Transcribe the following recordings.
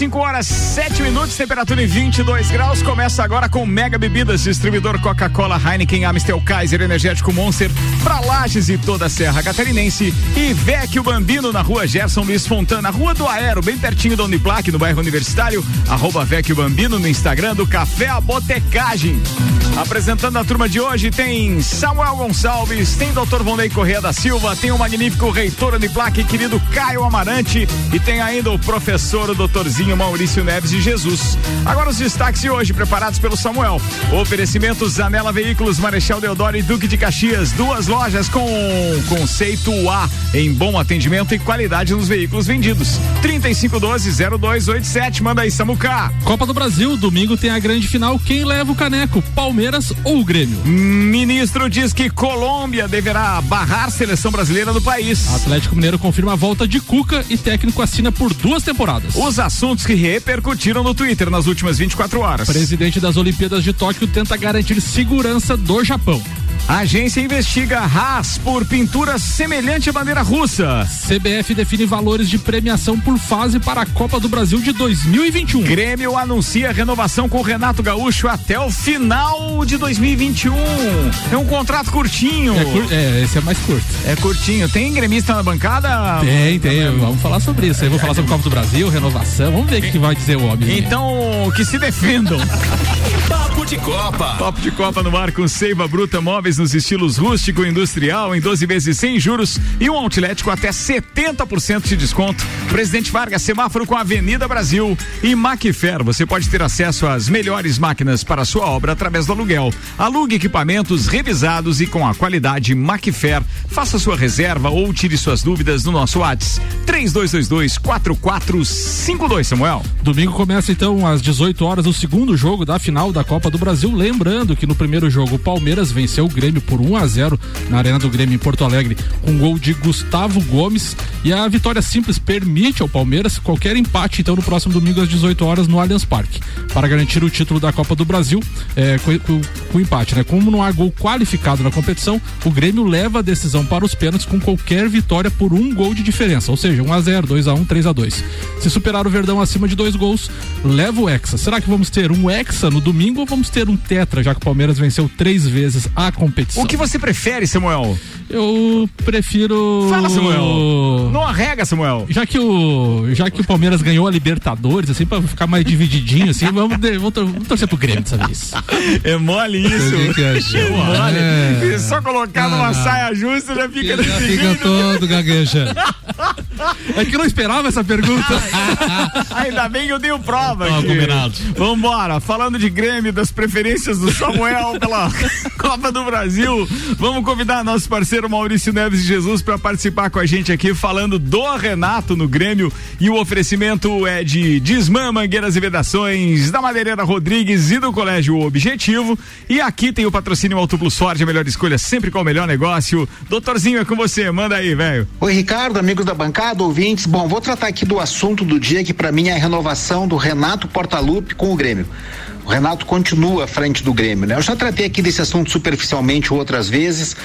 Copa, 5 horas 7 minutos, temperatura em 22 graus. Começa agora com Mega Bebidas, distribuidor Coca-Cola, Heineken, Amstel, Kaiser, Energético Monster, pra Lages e toda a Serra Catarinense. E Vecchio Bambino na rua Gerson Luiz Fontana, rua do Aero, bem pertinho da Uniplac, no bairro Universitário. Arroba Vecchio Bambino no Instagram do Café A Botecagem. Apresentando a turma de hoje tem Samuel Gonçalves, tem Dr. Vonley Correia da Silva, tem o magnífico reitor Uniplac, querido Caio Amarante, e tem ainda o professor, o doutorzinho Maurício Neves de Jesus. Agora os destaques de hoje, preparados pelo Samuel. Oferecimento Zanela Veículos, Marechal Deodoro e Duque de Caxias, duas lojas com conceito A, em bom atendimento e qualidade nos veículos vendidos. 3512-0287, manda aí, Samuca. Copa do Brasil, domingo tem a grande final, quem leva o caneco, Palmeiras ou o Grêmio? Ministro diz que Colômbia deverá barrar seleção brasileira do país. Atlético Mineiro confirma a volta de Cuca e técnico assina por duas temporadas. Os assuntos que repercutiram no Twitter nas últimas 24 horas. Presidente das Olimpíadas de Tóquio tenta garantir segurança do Japão. A agência investiga Haas por pintura semelhante à bandeira russa. CBF define valores de premiação por fase para a Copa do Brasil de 2021. Grêmio anuncia renovação com Renato Gaúcho até o final de 2021. É um contrato curtinho. É, cur é esse é mais curto. É curtinho. Tem gremista na bancada? Tem, tem. Vamos falar sobre isso. Aí vou falar sobre a Copa do Brasil, renovação. Vamos ver o que, que vai dizer o homem. Então, que se defendam. Papo de Copa. Papo de Copa no ar com Seiva Bruta Móveis nos estilos rústico e industrial em 12 vezes sem juros e um outlet com até 70% de desconto. Presidente Vargas, semáforo com a Avenida Brasil e Macfer. Você pode ter acesso às melhores máquinas para sua obra através do aluguel. Alugue equipamentos revisados e com a qualidade Macfer. Faça sua reserva ou tire suas dúvidas no nosso WhatsApp 3222 4452, Samuel. Domingo começa então às 18 horas o segundo jogo da final da Copa do Brasil. Lembrando que no primeiro jogo o Palmeiras venceu o Grêmio por 1 a 0 na Arena do Grêmio em Porto Alegre, com gol de Gustavo Gomes. E a vitória simples permite ao Palmeiras qualquer empate, então, no próximo domingo às 18 horas no Allianz Parque, para garantir o título da Copa do Brasil é, com, com, com empate, né? Como não há gol qualificado na competição, o Grêmio leva a decisão para os pênaltis com qualquer vitória por um gol de diferença, ou seja, 1 a 0 2 a 1 3 a 2 Se superar o Verdão acima de dois gols, leva o Hexa. Será que vamos ter um Hexa no domingo ou vamos ter um Tetra, já que o Palmeiras venceu três vezes a competição? O que você prefere, Samuel? Eu prefiro. Fala, Samuel. Não arrega, Samuel. Já que o, já que o Palmeiras ganhou a Libertadores, assim, pra ficar mais divididinho, assim, vamos, vamos, vamos torcer pro Grêmio dessa vez. É mole isso. Que é mole. É. Só colocar numa ah, saia justa já fica Já fica todo gaguejando. É que eu não esperava essa pergunta. Ainda bem que eu tenho prova. Ó, combinado. Vambora. Falando de Grêmio, das preferências do Samuel pela Copa do Brasil, vamos convidar nosso parceiro Maurício Neves de Jesus para participar com a gente aqui, falando do Renato no Grêmio. E o oferecimento é de Desmã, Mangueiras e Vedações, da Madeireira Rodrigues e do Colégio Objetivo. E aqui tem o patrocínio Auto Plus Ford, a melhor escolha sempre com o melhor negócio. Doutorzinho, é com você, manda aí, velho. Oi, Ricardo, amigos da bancada, ouvintes. Bom, vou tratar aqui do assunto do dia que para mim é a renovação do Renato Portaluppi com o Grêmio. O Renato continua à frente do Grêmio, né? Eu já tratei aqui desse assunto superficialmente outras vezes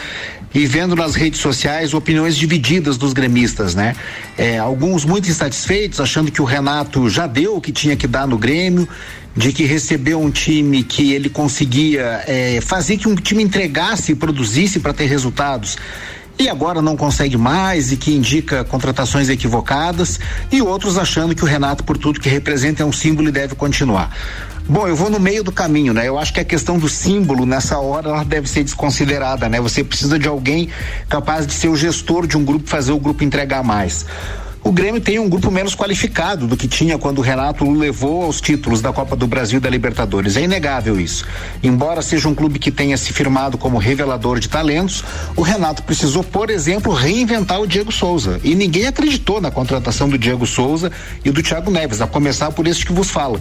e vendo nas redes sociais opiniões divididas dos gremistas, né? É, alguns muito insatisfeitos, achando que o Renato já deu o que tinha que dar no Grêmio, de que recebeu um time que ele conseguia é, fazer que um time entregasse e produzisse para ter resultados e agora não consegue mais e que indica contratações equivocadas, e outros achando que o Renato, por tudo que representa, é um símbolo e deve continuar. Bom, eu vou no meio do caminho, né? Eu acho que a questão do símbolo nessa hora ela deve ser desconsiderada, né? Você precisa de alguém capaz de ser o gestor de um grupo, fazer o grupo entregar mais o Grêmio tem um grupo menos qualificado do que tinha quando o Renato o levou aos títulos da Copa do Brasil e da Libertadores. É inegável isso. Embora seja um clube que tenha se firmado como revelador de talentos, o Renato precisou, por exemplo, reinventar o Diego Souza. E ninguém acreditou na contratação do Diego Souza e do Thiago Neves, a começar por este que vos fala.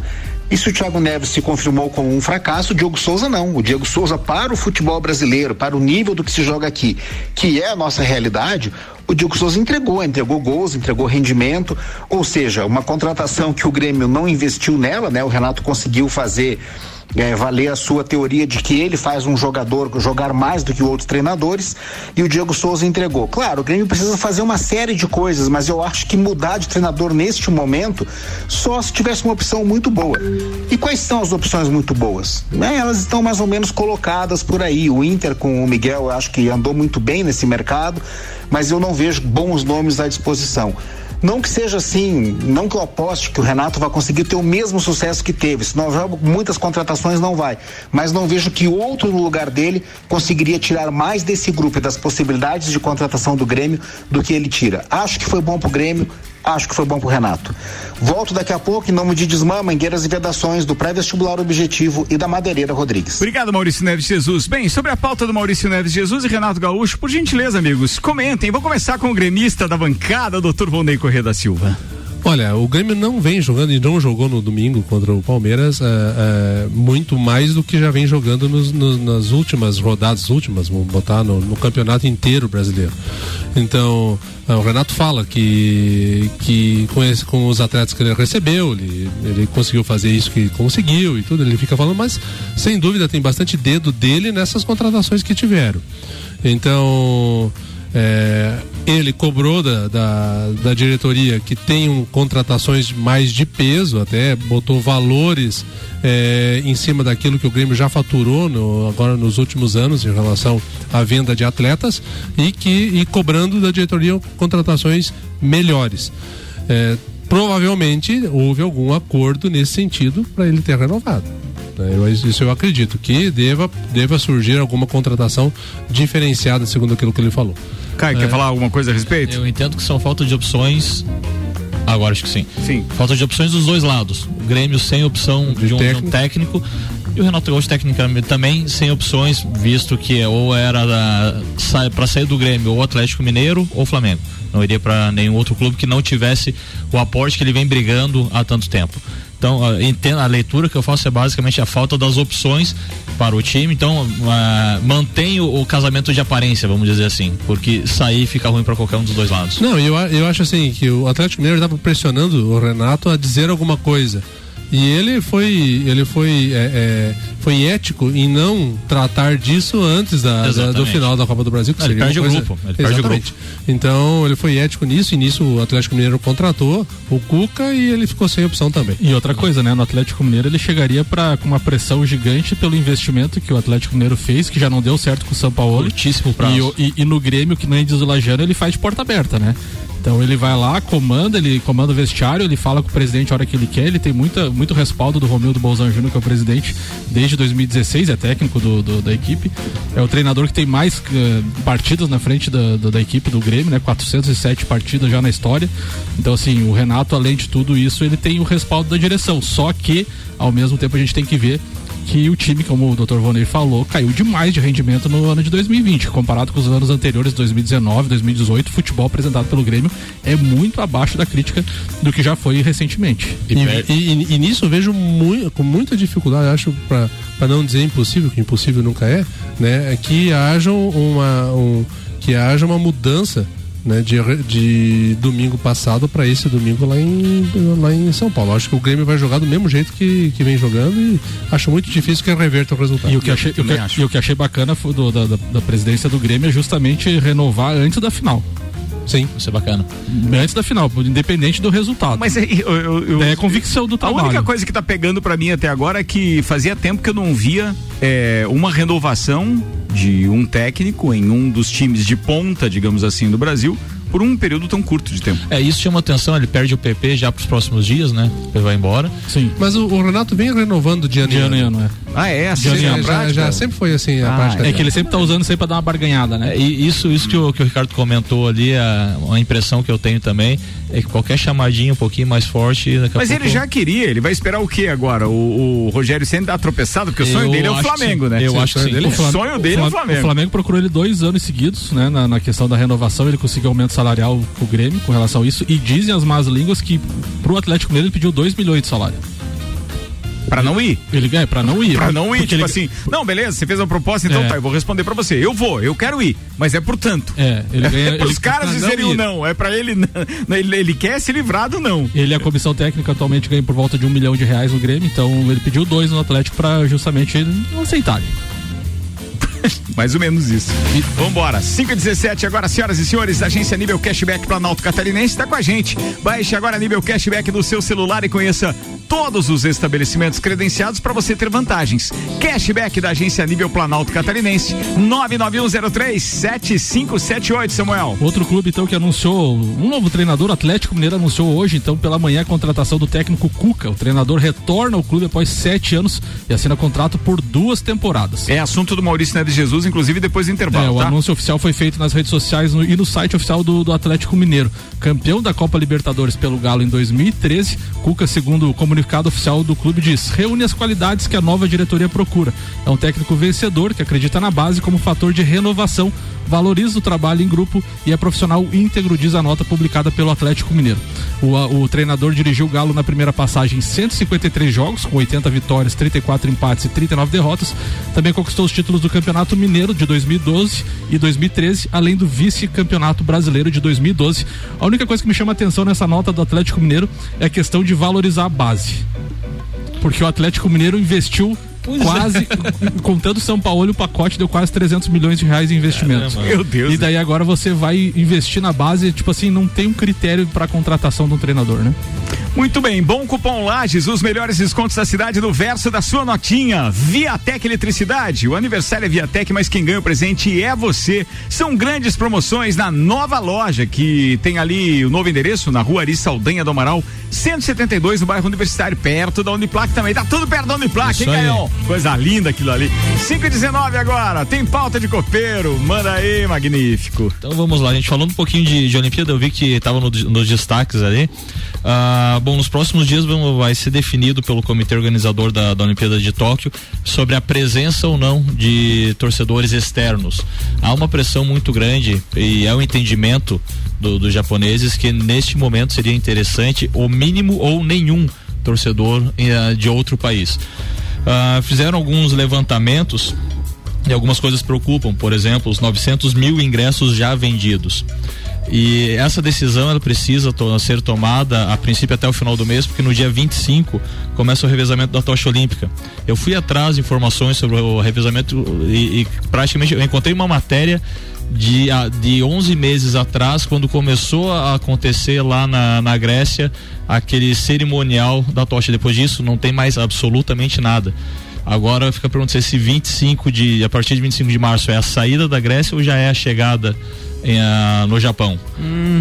E se o Thiago Neves se confirmou como um fracasso, o Diego Souza não. O Diego Souza, para o futebol brasileiro, para o nível do que se joga aqui, que é a nossa realidade, o Diego Souza entregou, entregou gols, entregou rendimento, ou seja, uma contratação que o Grêmio não investiu nela, né? O Renato conseguiu fazer é, valer a sua teoria de que ele faz um jogador jogar mais do que outros treinadores e o Diego Souza entregou. Claro, o Grêmio precisa fazer uma série de coisas, mas eu acho que mudar de treinador neste momento só se tivesse uma opção muito boa. E quais são as opções muito boas? É, elas estão mais ou menos colocadas por aí. O Inter com o Miguel, eu acho que andou muito bem nesse mercado, mas eu não vejo bons nomes à disposição. Não que seja assim, não que eu aposte que o Renato vai conseguir ter o mesmo sucesso que teve. Se não houver muitas contratações, não vai. Mas não vejo que outro no lugar dele conseguiria tirar mais desse grupo e das possibilidades de contratação do Grêmio do que ele tira. Acho que foi bom pro Grêmio, acho que foi bom pro Renato. Volto daqui a pouco em nome de Desmã, Mangueiras e Vedações, do Pré-Vestibular Objetivo e da Madeireira Rodrigues. Obrigado, Maurício Neves Jesus. Bem, sobre a pauta do Maurício Neves Jesus e Renato Gaúcho, por gentileza, amigos, comentem. Vou começar com o gremista da bancada, doutor Volney Corrêa da Silva. Olha, o Grêmio não vem jogando e não jogou no domingo contra o Palmeiras uh, uh, muito mais do que já vem jogando nos, nos, nas últimas rodadas, últimas, vamos botar no, no campeonato inteiro brasileiro. Então, uh, o Renato fala que, que com, esse, com os atletas que ele recebeu, ele, ele conseguiu fazer isso que conseguiu e tudo, ele fica falando, mas sem dúvida tem bastante dedo dele nessas contratações que tiveram. Então. É, ele cobrou da, da, da, diretoria que tem contratações mais de peso, até botou valores é, em cima daquilo que o Grêmio já faturou no, agora nos últimos anos em relação à venda de atletas e que e cobrando da diretoria contratações melhores. É, provavelmente houve algum acordo nesse sentido para ele ter renovado. Né? Eu, isso eu acredito que deva, deva surgir alguma contratação diferenciada segundo aquilo que ele falou. Caio, é, quer falar alguma coisa a respeito? Eu entendo que são falta de opções. Agora acho que sim. Sim. Falta de opções dos dois lados. O Grêmio sem opção de, de, um, técnico. de um, técnico. E o Renato Gaúcho tecnicamente também sem opções, visto que ou era para sair do Grêmio ou Atlético Mineiro ou Flamengo. Não iria para nenhum outro clube que não tivesse o aporte que ele vem brigando há tanto tempo. Então, a, a leitura que eu faço é basicamente a falta das opções para o time. Então, uh, mantém o, o, casamento de aparência, vamos dizer assim, porque sair fica ruim para qualquer um dos dois lados. Não, eu, eu acho assim que o Atlético Mineiro estava pressionando o Renato a dizer alguma coisa. E ele foi, ele foi, é, é, foi ético em não tratar disso antes da, da, do final da Copa do Brasil. Que ele perde coisa... o grupo. Ele Exatamente. perde o grupo. Então ele foi ético nisso e nisso o Atlético Mineiro contratou o Cuca e ele ficou sem opção também. E outra coisa, né? No Atlético Mineiro ele chegaria para com uma pressão gigante pelo investimento que o Atlético Mineiro fez, que já não deu certo com o São Paulo. Curtíssimo prazo. E, e, e no Grêmio, que nem diz o Lajano, ele faz de porta aberta, né? Então ele vai lá, comanda, ele comanda o vestiário, ele fala com o presidente a hora que ele quer, ele tem muita, muito respaldo do Romildo Bolzan Júnior, que é o presidente desde 2016, é técnico do, do da equipe. É o treinador que tem mais uh, partidas na frente da, da, da, equipe do Grêmio, né? 407 partidas já na história. Então, assim, o Renato, além de tudo isso, ele tem o respaldo da direção. Só que, ao mesmo tempo, a gente tem que ver que o time, como o Dr. Vonei falou, caiu demais de rendimento no ano de 2020. Comparado com os anos anteriores, 2019, 2018, o futebol apresentado pelo Grêmio é muito abaixo da crítica do que já foi recentemente. E, e, e, e nisso eu vejo muito, com muita dificuldade, acho, para não dizer impossível, que impossível nunca é, né, é que haja uma, um, que haja uma mudança né, de, de domingo passado para esse domingo lá em, lá em São Paulo. Acho que o Grêmio vai jogar do mesmo jeito que, que vem jogando e acho muito difícil que reverta o resultado. E o que achei, o que, e o que achei bacana do, da, da presidência do Grêmio é justamente renovar antes da final. Sim, isso é bacana. Antes da final, independente do resultado. Mas eu, eu, eu, é convicção do trabalho. A única coisa que tá pegando para mim até agora é que fazia tempo que eu não via é, uma renovação de um técnico em um dos times de ponta, digamos assim, do Brasil por um período tão curto de tempo. É, isso chama atenção, ele perde o PP já para os próximos dias, né? Ele vai embora. Sim. Mas o, o Renato vem renovando de ano em ano. ano. É. Ah, é? Assim, de ano, já, já, sempre foi assim a ah, prática. É que ele sempre tá usando sempre para dar uma barganhada, né? É, e isso, isso que, o, que o Ricardo comentou ali, a, a impressão que eu tenho também é que qualquer chamadinha um pouquinho mais forte. Mas ele já queria, ele vai esperar o que agora? O, o Rogério Senna dá tropeçado, porque o sonho dele é o Flamengo, né? Eu acho que sim. O, Flamengo, sonho dele é o Flamengo. O Flamengo procurou ele dois anos seguidos, né? Na, na questão da renovação, ele conseguiu aumento salarial com o Grêmio com relação a isso. E dizem as más línguas que pro Atlético Mineiro ele pediu 2 milhões de salário. Pra não ir. Ele ganha, pra não ir. Pra não ir, tipo ele... assim, não, beleza, você fez a proposta, então É. tá, eu vou responder pra você. Eu vou, eu quero ir, mas é por tanto. É, ele ganha. É pros caras dizerem o não, é pra ele não. Ele, ele quer se livrar do não. Ele a comissão técnica atualmente ganha por volta de um milhão de reais no Grêmio, então ele pediu dois no Atlético pra justamente não aceitarem. Mais ou menos isso. E vambora. 5 e 17 agora, senhoras e senhores, a agência Nível Cashback Planalto Catarinense está com a gente. Baixe agora Nível Cashback do seu celular e conheça todos os estabelecimentos credenciados para você ter vantagens. Cashback da agência Nível Planalto Catarinense. 991037578, Samuel. Outro clube, então, que anunciou um novo treinador, Atlético Mineiro anunciou hoje, então, pela manhã, a contratação do técnico Cuca. O treinador retorna ao clube após sete anos e assina contrato por duas temporadas. É assunto do Maurício Neves Jesus, inclusive depois do É, intervalo, o tá? anúncio oficial foi feito nas redes sociais no- e no site oficial do, do Atlético Mineiro. Campeão da Copa Libertadores pelo Galo em 2013, Cuca, segundo o comunicado oficial do clube, diz: reúne as qualidades que a nova diretoria procura. É um técnico vencedor que acredita na base como fator de renovação, valoriza o trabalho em grupo e é profissional íntegro, diz a nota publicada pelo Atlético Mineiro. O, o treinador dirigiu o Galo na primeira passagem em 153 jogos, com 80 vitórias, 34 empates e 39 derrotas. Também conquistou os títulos do Campeonato Mineiro de 2012 e 2013, além do vice-campeonato brasileiro de 2012. A única coisa que me chama atenção nessa nota do Atlético Mineiro é a questão de valorizar a base. Porque o Atlético Mineiro investiu quase, contando São Paulo, o pacote deu quase 300 milhões de reais em investimentos. Caramba. Meu Deus. E daí agora você vai investir na base, tipo assim, não tem um critério para contratação de um treinador, né? Muito bem, bom cupom Lages, os melhores descontos da cidade no verso da sua notinha. Viatec Eletricidade, o aniversário é Viatec, mas quem ganha o presente é você. São grandes promoções na nova loja que tem ali o novo endereço na rua Ari Saldanha do Amaral, 172 no bairro Universitário, perto da Uniplac também. Tá tudo perto da Uniplac, hein, Isso. Gaião? Coisa linda aquilo ali. 5 e 19 agora, tem pauta de copeiro, manda aí, magnífico. Então vamos lá, a gente falando um pouquinho de, de Olimpíada, eu vi que estava no, nos destaques ali. Ah, bom, nos próximos dias vamos, vai ser definido pelo comitê organizador da, da Olimpíada de Tóquio sobre a presença ou não de torcedores externos. Há uma pressão muito grande e é o entendimento do- dos japoneses que neste momento seria interessante o mínimo ou nenhum torcedor eh, de outro país. Ah, fizeram alguns levantamentos e algumas coisas preocupam, por exemplo, os 900 mil ingressos já vendidos. E essa decisão ela precisa to- ser tomada a princípio até o final do mês, porque no dia 25 começa o revezamento da tocha olímpica. Eu fui atrás de informações sobre o revezamento e, e praticamente eu encontrei uma matéria de, a- de 11 meses atrás, quando começou a acontecer lá na, na Grécia aquele cerimonial da tocha. Depois disso, não tem mais absolutamente nada. Agora fica perguntando se 25 de. A partir de 25 de março é a saída da Grécia ou já é a chegada em, ah, no Japão.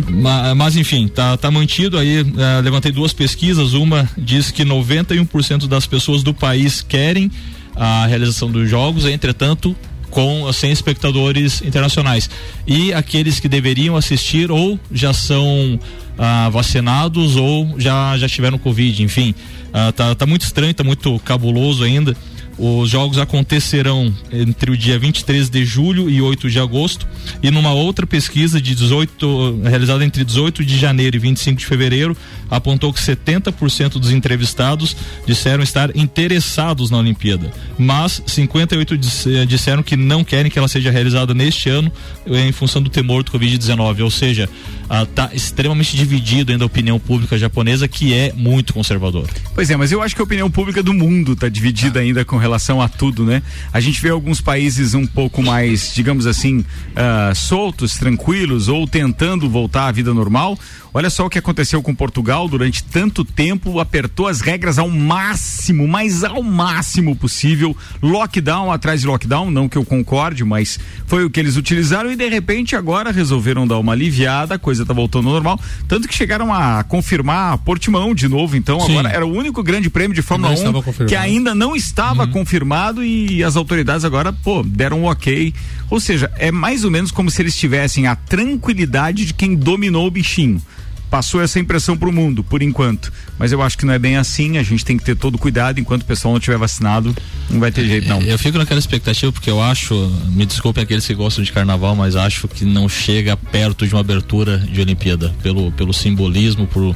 Ma- Mas, enfim, tá, tá mantido aí. ah, levantei duas pesquisas. Uma diz que 91% das pessoas do país querem a realização dos jogos, entretanto, com sem espectadores internacionais. E aqueles que deveriam assistir ou já são ah, vacinados ou já, já tiveram Covid, enfim. Ah, tá, tá muito estranho, tá muito cabuloso ainda. Os jogos acontecerão entre o dia 23 de julho e 8 de agosto. E numa outra pesquisa de 18, realizada entre 18 de janeiro e 25 de fevereiro, apontou que 70% dos entrevistados disseram estar interessados na Olimpíada. Mas 58 dis- eh, disseram que não querem que ela seja realizada neste ano eh, em função do temor do Covid-19. Ou seja, está extremamente dividido ainda a opinião pública japonesa, que é muito conservadora. Pois é, mas eu acho que a opinião pública do mundo está dividida ainda com relação a tudo, né? A gente vê alguns países um pouco mais, digamos assim, ah, soltos, tranquilos ou tentando voltar à vida normal. Olha só o que aconteceu com Portugal durante tanto tempo, apertou as regras ao máximo, mas ao máximo possível. Lockdown atrás de lockdown, não que eu concorde, mas foi o que eles utilizaram e de repente agora resolveram dar uma aliviada, a coisa tá voltando ao normal. Tanto que chegaram a confirmar Portimão de novo, então Sim. agora era o único grande prêmio de Fórmula Não estava 1 confirmado. que ainda não estava confirmado e as autoridades agora, pô, deram um ok. Ou seja, é mais ou menos como se eles tivessem a tranquilidade de quem dominou o bichinho. Passou essa impressão pro mundo, por enquanto. Mas eu acho que não é bem assim, a gente tem que ter todo cuidado, enquanto o pessoal não estiver vacinado, não vai ter jeito não. Eu fico naquela expectativa porque eu acho, me desculpem aqueles que gostam de carnaval, mas acho que não chega perto de uma abertura de Olimpíada pelo pelo simbolismo, por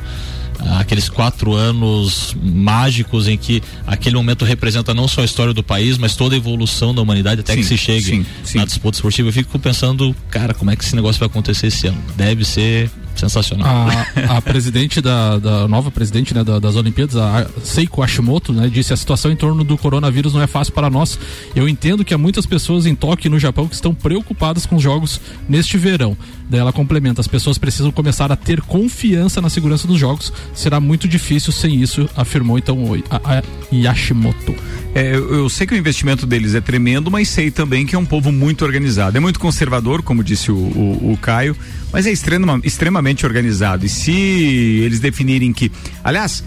aqueles quatro anos mágicos em que aquele momento representa não só a história do país, mas toda a evolução da humanidade até sim, que se chegue sim, sim. na disputa esportiva. Eu fico pensando, cara, como é que esse negócio vai acontecer esse ano? Deve ser sensacional. A, a presidente da, da, nova presidente né, da, das Olimpíadas, a Seiko Hashimoto, né, disse a situação em torno do coronavírus não é fácil para nós. Eu entendo que há muitas pessoas em Tóquio e no Japão que estão preocupadas com os jogos neste verão. Daí ela complementa: as pessoas precisam começar a ter confiança na segurança dos jogos. Será muito difícil sem isso, afirmou então a, a Yashimoto. É, eu sei que o investimento deles é tremendo, mas sei também que é um povo muito organizado. É muito conservador, como disse o, o, o Caio, mas é extrema, extremamente organizado. E se eles definirem que. Aliás,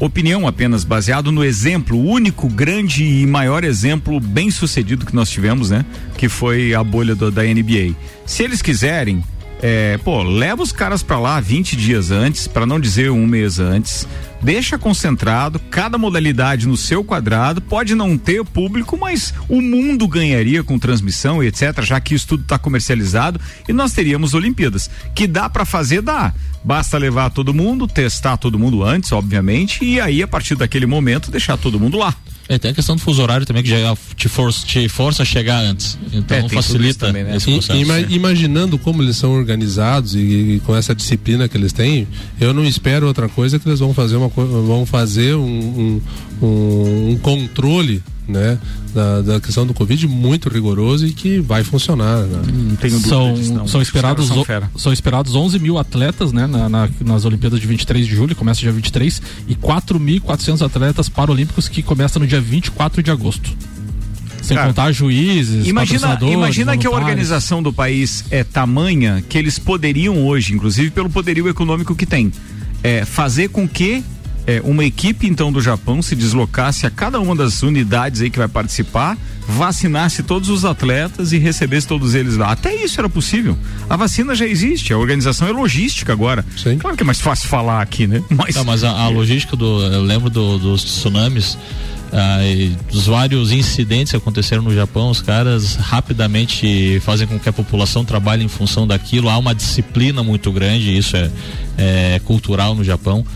opinião apenas baseado no exemplo, o único grande e maior exemplo bem sucedido que nós tivemos, né? Que foi a bolha do, da NBA. Se eles quiserem, é, pô, leva os caras para lá 20 dias antes, para não dizer um mês antes deixa concentrado, cada modalidade no seu quadrado, pode não ter público, mas o mundo ganharia com transmissão e etc, já que isso tudo está comercializado e nós teríamos Olimpíadas. Que dá para fazer, dá. Basta levar todo mundo, testar todo mundo antes, obviamente, e aí a partir daquele momento deixar todo mundo lá. É, tem a questão do fuso horário também que já te força, te força a chegar antes. Então é, facilita também, né? esse processo. Ima imaginando como eles são organizados e, e, com essa disciplina que eles têm, eu não espero outra coisa que eles vão fazer uma vão fazer um, um, um controle né, da, da, questão do Covid muito rigoroso e que vai funcionar. Né? Hum, são, disso, são esperados são, são, esperados 11 mil atletas né, na, na, nas Olimpíadas de 23 de julho, começa dia 23, e 4.400 atletas paralímpicos que começa no dia 24 de agosto. Sem Cara, contar juízes, imagina, imagina que a organização do país é tamanha que eles poderiam hoje, inclusive pelo poderio econômico que tem, é, fazer com que é, uma equipe então do Japão se deslocasse a cada uma das unidades aí que vai participar, vacinasse todos os atletas e recebesse todos eles lá. Até isso era possível. A vacina já existe, a organização é logística agora. Sim. Claro que é mais fácil falar aqui, né? Mas, Não, mas a, a logística do. Eu lembro do, dos tsunamis. Ah, dos vários incidentes que aconteceram no Japão, os caras rapidamente fazem com que a população trabalhe em função daquilo. Há uma disciplina muito grande, isso é, é cultural no Japão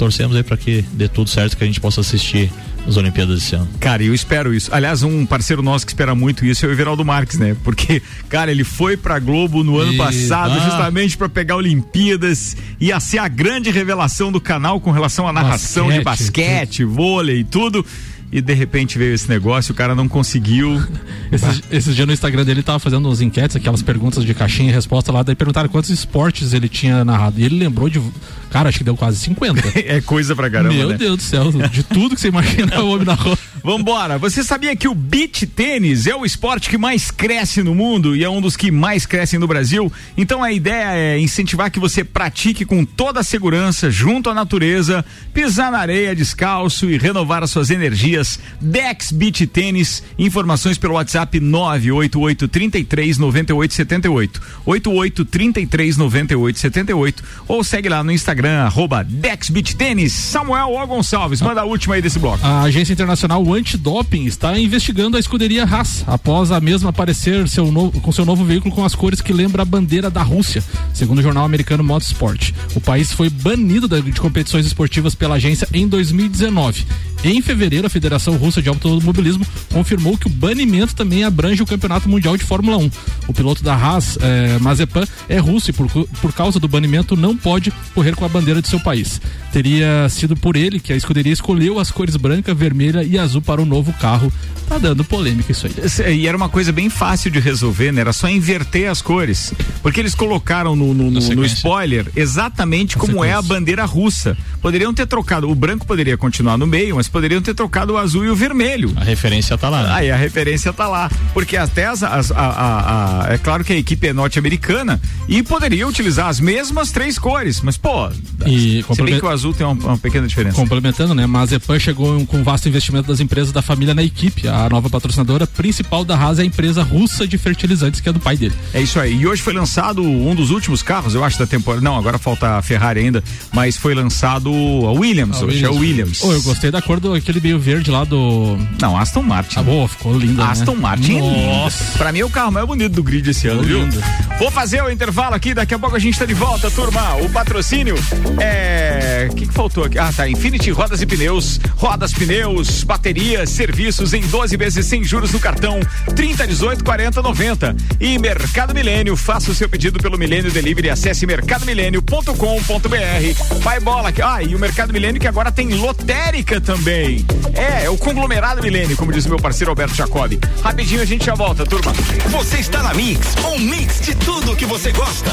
torcemos aí para que dê tudo certo, que a gente possa assistir as Olimpíadas esse ano. Cara, eu espero isso. Aliás, um parceiro nosso que espera muito isso é o Everaldo Marques, né? Porque, cara, ele foi pra Globo no ano e... passado ah. justamente para pegar Olimpíadas. Ia ser a grande revelação do canal com relação à narração basquete, de basquete, vôlei e tudo e de repente veio esse negócio, o cara não conseguiu. Esses, esses dias no Instagram dele tava fazendo uns enquetes, aquelas perguntas de caixinha e resposta lá, daí perguntaram quantos esportes ele tinha narrado. E ele lembrou de. Cara, acho que deu quase 50. é coisa pra caramba. Meu né? Deus do céu, de tudo que você imagina o homem na rua. Vambora, você sabia que o beach tênis é o esporte que mais cresce no mundo e é um dos que mais crescem no Brasil? Então a ideia é incentivar que você pratique com toda a segurança, junto à natureza, pisar na areia descalço e renovar as suas energias. Dex Beach Tênis, informações pelo WhatsApp 988 33 98 78. 88 33 98 78 ou segue lá no Instagram, arroba Dex Beach Tênis. Samuel O. Gonçalves, manda a última aí desse bloco. A Agência Internacional o antidoping está investigando a escuderia Haas após a mesma aparecer seu novo, com seu novo veículo com as cores que lembra a bandeira da Rússia, segundo o jornal americano Motorsport. O país foi banido de competições esportivas pela agência em 2019. Em fevereiro, a Federação Russa de Automobilismo confirmou que o banimento também abrange o Campeonato Mundial de Fórmula 1. O piloto da Haas, eh, Mazepan, é russo e por, por causa do banimento não pode correr com a bandeira de seu país. Teria sido por ele que a escuderia escolheu as cores branca, vermelha e azul para o novo carro. Tá dando polêmica isso aí. E era uma coisa bem fácil de resolver, né? Era só inverter as cores. Porque eles colocaram no, no, no, no spoiler exatamente como é a bandeira russa. Poderiam ter trocado, o branco poderia continuar no meio, mas poderiam ter trocado o azul e o vermelho. A referência tá lá. Né? Aí a referência tá lá. Porque até as, as a, a, a, é claro que a equipe é norte-americana e poderia utilizar as mesmas três cores, mas pô, e se bem que o azul tem uma, uma pequena diferença. Complementando, né? Mas a Zepan chegou com um vasto investimento das empresas da família na equipe. A nova patrocinadora principal da Haas é a empresa russa de fertilizantes, que é do pai dele. É isso aí. E hoje foi lançado um dos últimos carros, eu acho, da temporada. Não, agora falta a Ferrari ainda, mas foi lançado a Williams, a hoje Williams. é o Williams. Oh, eu gostei da cor do aquele meio verde lá do. Não, Aston Martin. Ah, boa, ficou linda. Aston né? Martin Nossa. é lindo. Pra mim é o carro mais bonito do grid esse ano, viu? lindo. Vou fazer o intervalo aqui, daqui a pouco a gente tá de volta, turma. O patrocínio é. O que, que faltou aqui? Ah, tá. Infinity Rodas e Pneus. Rodas, pneus, baterias, serviços em 12 vezes sem juros no cartão. 30, 18, 40, 90. E Mercado Milênio. Faça o seu pedido pelo Milênio Delivery. Acesse mercadomilênio.com.br. Vai bola aqui. Ah, e o Mercado Milênio que agora tem lotérica também. É, é o conglomerado Milênio, como diz o meu parceiro Alberto Jacobi. Rapidinho a gente já volta, turma. Você está na Mix, um mix de tudo que você gosta.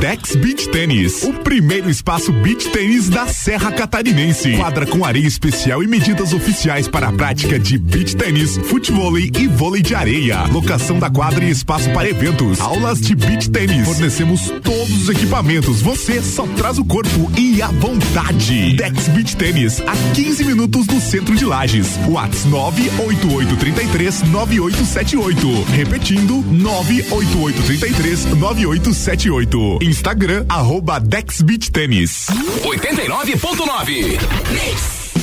Dex Beach Tênis, o primeiro espaço beach tênis da Serra Catarinense. Quadra com areia especial e medidas oficiais para a prática de beach tênis, futevôlei e vôlei de areia. Locação da quadra e espaço para eventos. Aulas de beach tênis. Fornecemos todos os equipamentos. Você só traz o corpo e a vontade. Dex Beach Tênis, a 15 minutos do centro de Lages. Whats 98833 9878. Repetindo, 98833 9878. Instagram, arroba Dex Beach Tênis. 89.9.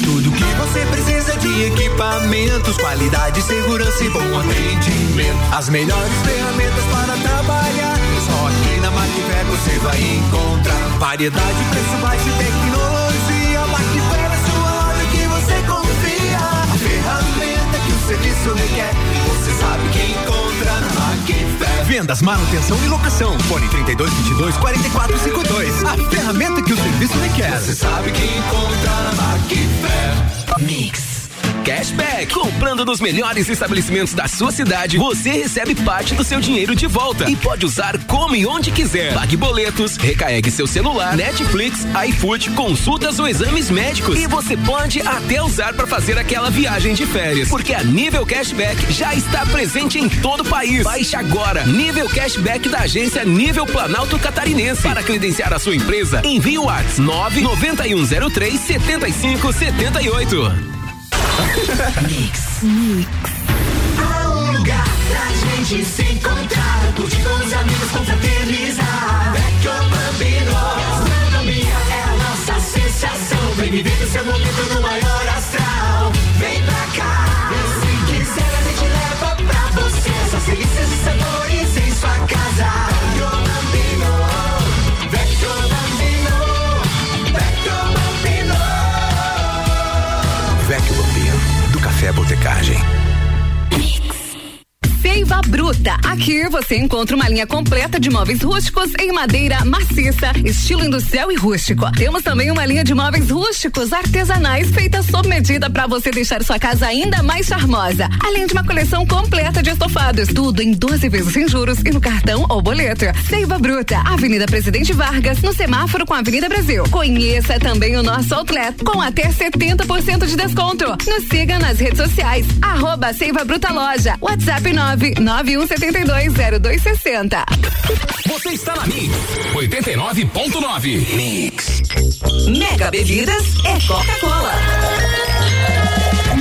Tudo que você precisa de equipamentos, qualidade, segurança e bom atendimento. As melhores ferramentas para trabalhar. Só aqui na Macfer você vai encontrar variedade, preço baixo e tecnologia. Macfer é sua loja que você confia. A ferramenta que o serviço requer. Você sabe que encontra na. Vendas, manutenção e locação. Fone 3222 4452. A ferramenta que o serviço requer. Você sabe que encontra na Macfer. Mix. Cashback. Comprando nos melhores estabelecimentos da sua cidade, você recebe parte do seu dinheiro de volta e pode usar como e onde quiser. Pague boletos, recarregue seu celular, Netflix, iFood, consultas ou exames médicos. E você pode até usar para fazer aquela viagem de férias. Porque a Nível Cashback já está presente em todo o país. Baixe agora. Nível Cashback da agência Nível Planalto Catarinense. Para credenciar a sua empresa, envie o WhatsApp 99103 7578. Há um lugar pra gente se encontrar, curtir com os amigos, confraternizar. Vecchio Bambino, gastronomia é a nossa sensação. Vem viver o seu momento no maior astral. Vem pra cá, se quiser a gente leva pra você. Essas delícias e sabores em sua casa. Café Botecagem. Seiva Bruta. Aqui você encontra uma linha completa de móveis rústicos em madeira maciça, estilo industrial e rústico. Temos também uma linha de móveis rústicos artesanais feita sob medida para você deixar sua casa ainda mais charmosa. Além de uma coleção completa de estofados, tudo em 12 vezes sem juros e no cartão ou boleto. Seiva Bruta, Avenida Presidente Vargas, no semáforo com a Avenida Brasil. Conheça também o nosso outlet com até 70% de desconto. Nos siga nas redes sociais, arroba Seiva Bruta Loja, WhatsApp 991720260. Você está na Mix 89.9. Mix. Mega Bebidas é Coca-Cola.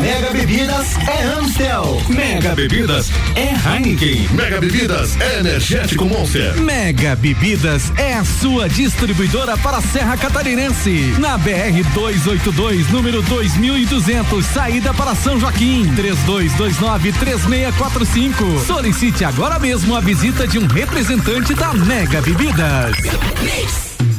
Mega Bebidas é Amstel. Mega Bebidas é Heineken. Mega Bebidas é Energético Monster. Mega Bebidas é a sua distribuidora para a Serra Catarinense. Na BR 282, número 2200, saída para São Joaquim. 32293645. Solicite agora mesmo a visita de um representante da Mega Bebidas.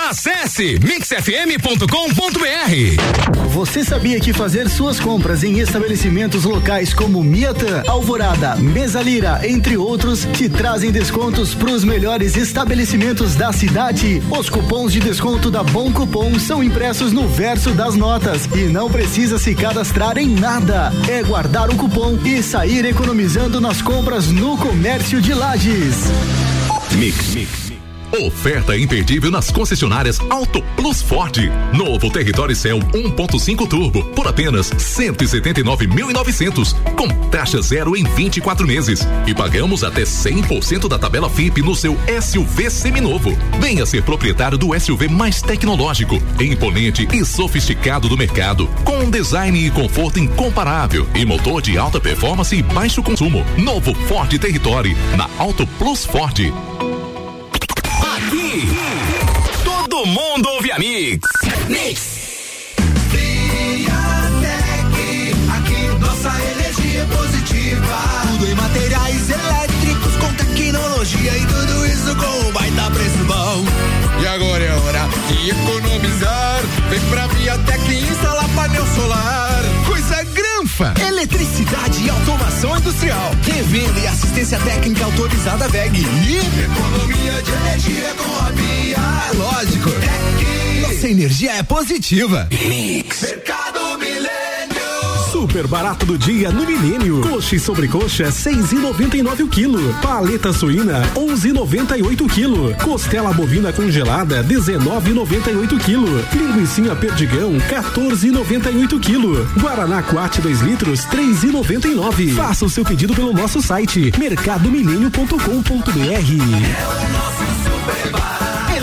Acesse mixfm.com.br. Você sabia que fazer suas compras em estabelecimentos locais como Miatã, Alvorada, Mesalira, entre outros, te trazem descontos para os melhores estabelecimentos da cidade? Os cupons de desconto da Bom Cupom são impressos no verso das notas e não precisa se cadastrar em nada. É guardar o cupom e sair economizando nas compras no comércio de Lages. Mix. Oferta imperdível nas concessionárias Auto Plus Ford. Novo Território Cell 1.5 Turbo por apenas 179.900, com taxa zero em 24 meses e pagamos até 100% da tabela FIP no seu SUV seminovo. Venha ser proprietário do SUV mais tecnológico, imponente e sofisticado do mercado, com um design e conforto incomparável e motor de alta performance e baixo consumo. Novo Ford Territory na Auto Plus Ford. Mundo ouve a Mix. Mix. Aqui nossa energia é positiva. Tudo em materiais elétricos com tecnologia e tudo isso com um baita preço bom. E agora é hora de economizar. Vem pra Viatec e instala painel solar. Eletricidade e automação industrial. Revenda e assistência técnica autorizada VEG. E economia de energia com a Via. É lógico. Nossa energia é positiva. Mix. Mercado. Super barato do dia no Milênio. Coxa e sobrecoxa, seis e noventa e nove o quilo. Paleta suína, onze e noventa e oito o quilo. Costela bovina congelada, dezenove e noventa e oito quilo. Linguiça perdigão, 14 e noventa e oito quilo. Guaraná Quat 2 litros, três e noventa e nove. Faça o seu pedido pelo nosso site mercadomilênio.com.br.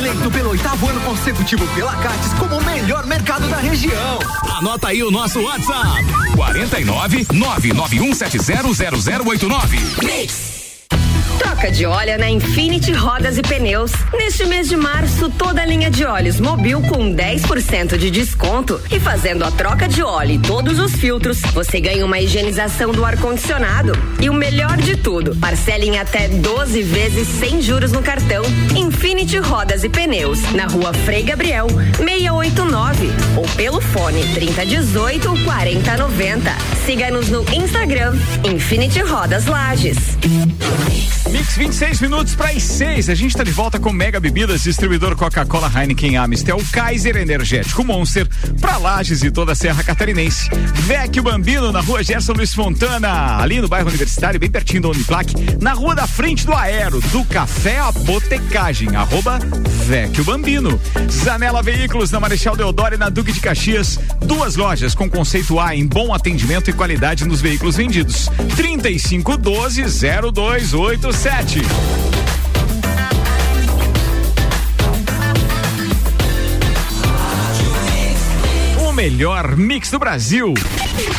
Eleito pelo oitavo ano consecutivo pela Cates como o melhor mercado da região. Anota aí o nosso WhatsApp: 49 991700089. Mix. Troca de óleo na Infinity Rodas e Pneus. Neste mês de março, toda a linha de óleos Mobil com 10% de desconto. E fazendo a troca de óleo e todos os filtros, você ganha uma higienização do ar-condicionado. E o melhor de tudo, parcela em até 12 vezes sem juros no cartão. Infinity Rodas e Pneus, na rua Frei Gabriel, 689. Ou pelo fone 3018 4090. Siga-nos no Instagram, Infinity Rodas Lages. Mix 26 minutos para as 6. A gente está de volta com Mega Bebidas, distribuidor Coca-Cola, Heineken, Amistel, Kaiser Energético Monster, para Lages e toda a Serra Catarinense. Vecchio Bambino na rua Gerson Luiz Fontana, ali no bairro Universitário, bem pertinho do Uniplac, na rua da frente do Aero, do Café à Botecagem, arroba Vecchio Bambino. Zanela Veículos na Marechal Deodoro e na Duque de Caxias, duas lojas com conceito A em bom atendimento e qualidade nos veículos vendidos. 3512 0287. O melhor mix do Brasil.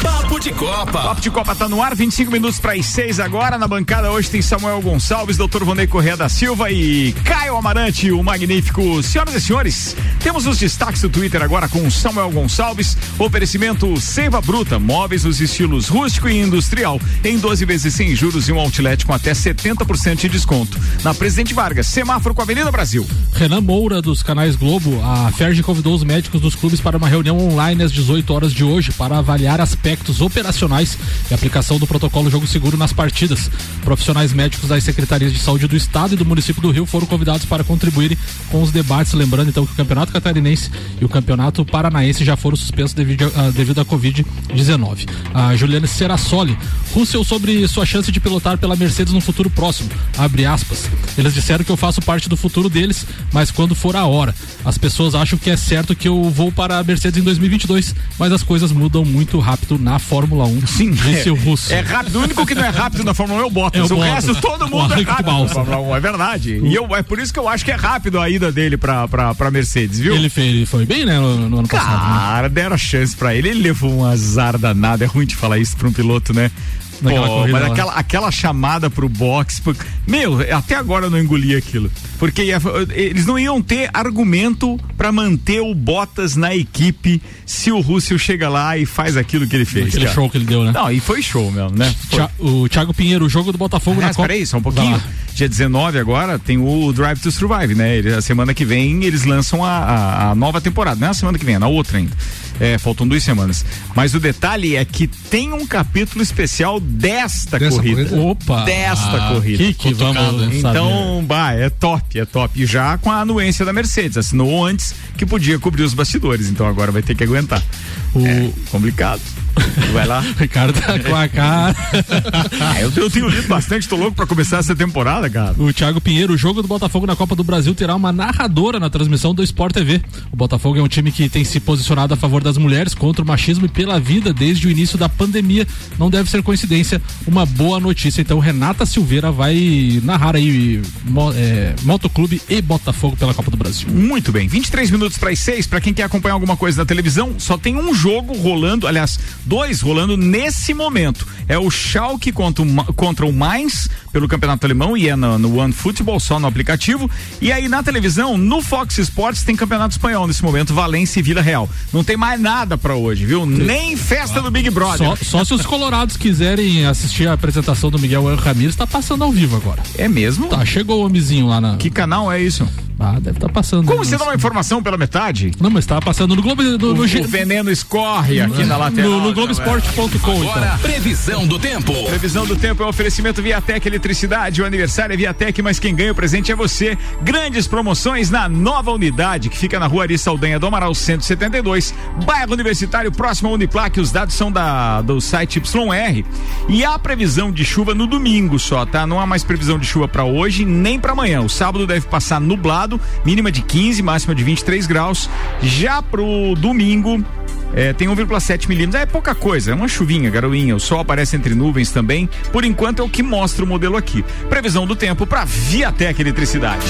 Papo de Copa. Papo de Copa tá no ar, 25 minutos para as 6 agora. Na bancada hoje tem Samuel Gonçalves, Dr. Vonei Correia da Silva e Caio Amarante, o magnífico. Senhoras e senhores, temos os destaques do Twitter agora com Samuel Gonçalves. Oferecimento Seiva Bruta, móveis nos estilos rústico e industrial, em 12 vezes sem juros e um outlet com até 70% de desconto. Na Presidente Vargas, semáforo com a Avenida Brasil. Renan Moura, dos canais Globo, a Ferge convidou os médicos dos clubes para uma reunião online às 18 horas de hoje para avaliar aspectos operacionais e aplicação do protocolo Jogo Seguro nas partidas. Profissionais médicos das secretarias de saúde do Estado e do município do Rio foram convidados para contribuírem com os debates. Lembrando então que o Campeonato Catarinense e o Campeonato Paranaense já foram suspensos devido, a- devido à Covid-19. A Juliana Serassoli, Russell sobre sua chance de pilotar pela Mercedes no futuro próximo. Abre aspas. Eles disseram que eu faço parte do futuro deles, mas quando for a hora. As pessoas acham que é certo que eu vou para a Mercedes em 2022, mas as coisas mudam muito rápido na Fórmula 1. Sim, disse é, o Russell. É rápido. O único que não é rápido na Fórmula 1 é o Bottas. É o o resto, todo mundo é rápido na. Fórmula 1. É verdade. E eu, é por isso que eu acho que é rápido a ida dele pra, pra, pra Mercedes, viu? Ele, fez, ele foi bem, né, no, no ano passado. né? Cara, deram chance pra ele. Ele levou um azar danado. É ruim de falar isso pra um piloto, né? Pô, mas lá. aquela, aquela chamada pro box. Meu, até agora eu não engoli aquilo. Porque ia- eles não iam ter argumento pra manter o Bottas na equipe se o Russell chega lá e faz aquilo que ele fez. Aquele cara. show que ele deu, né? Não, e foi show mesmo, né? Foi. O Thiago Pinheiro, o jogo do Botafogo na Aliás, Copa. peraí, só um pouquinho. Dia 19 agora tem o Drive to Survive, né? Ele- a semana que vem eles lançam a, a- a nova temporada. Não é a semana que vem, é na outra ainda. É, faltam duas semanas. Mas o detalhe é que tem um capítulo especial desta, Dessa corrida. corrida? Opa! Desta Ah, corrida. Que que vamos. Então, bah, é top, é top. E já com a anuência da Mercedes. Assinou antes que podia cobrir os bastidores. Então agora vai ter que aguentar. O- É complicado. Vai lá. Ricardo tá com a cara. Ah, eu, eu tenho lido bastante, tô louco pra começar essa temporada, cara. O Thiago Pinheiro, o jogo do Botafogo na Copa do Brasil terá uma narradora na transmissão do Sport TV. O Botafogo é um time que tem se posicionado a favor das mulheres contra o machismo e pela vida desde o início da pandemia. Não deve ser coincidência, uma boa notícia. Então, Renata Silveira vai narrar aí mo, é, Motoclube e Botafogo pela Copa do Brasil. Muito bem, 23 minutos para as 6. Para quem quer acompanhar alguma coisa na televisão, só tem um jogo rolando, aliás, dois rolando nesse momento. É o Schalke contra o, contra o Mainz pelo Campeonato Alemão e é no, no One Football, só no aplicativo. E aí na televisão, no Fox Sports, tem Campeonato Espanhol nesse momento, Valência e Vila Real. Não tem mais nada para hoje, viu? Nem festa do Big Brother. Só, só se os colorados quiserem assistir a apresentação do Miguel El Ramírez, tá passando ao vivo agora. É mesmo? Tá, chegou o homenzinho lá na. Que canal é isso? Ah, deve estar tá passando. Como no- você dá uma informação pela metade? Não, mas tava passando no Globo. No, no, o, G- o veneno escorre aqui na lateral. no, no então, é. Globoesporte.com, então. Previsão do tempo. Previsão do tempo é um oferecimento Viatec Eletricidade. O aniversário é Viatec, mas quem ganha o presente é você. Grandes promoções na nova unidade que fica na rua Ari Saldanha do Amaral 172, bairro Universitário, próximo à Uniplac. Os dados são da, do site YR. E há previsão de chuva no domingo só, tá? Não há mais previsão de chuva para hoje nem para amanhã. O sábado deve passar nublado, mínima de 15, máxima de 23 graus. Já pro domingo. É, tem 1,7 milímetros. É pouca coisa, é uma chuvinha, garoinha. O sol aparece entre nuvens também. Por enquanto é o que mostra o modelo aqui. Previsão do tempo para Viatec Eletricidade.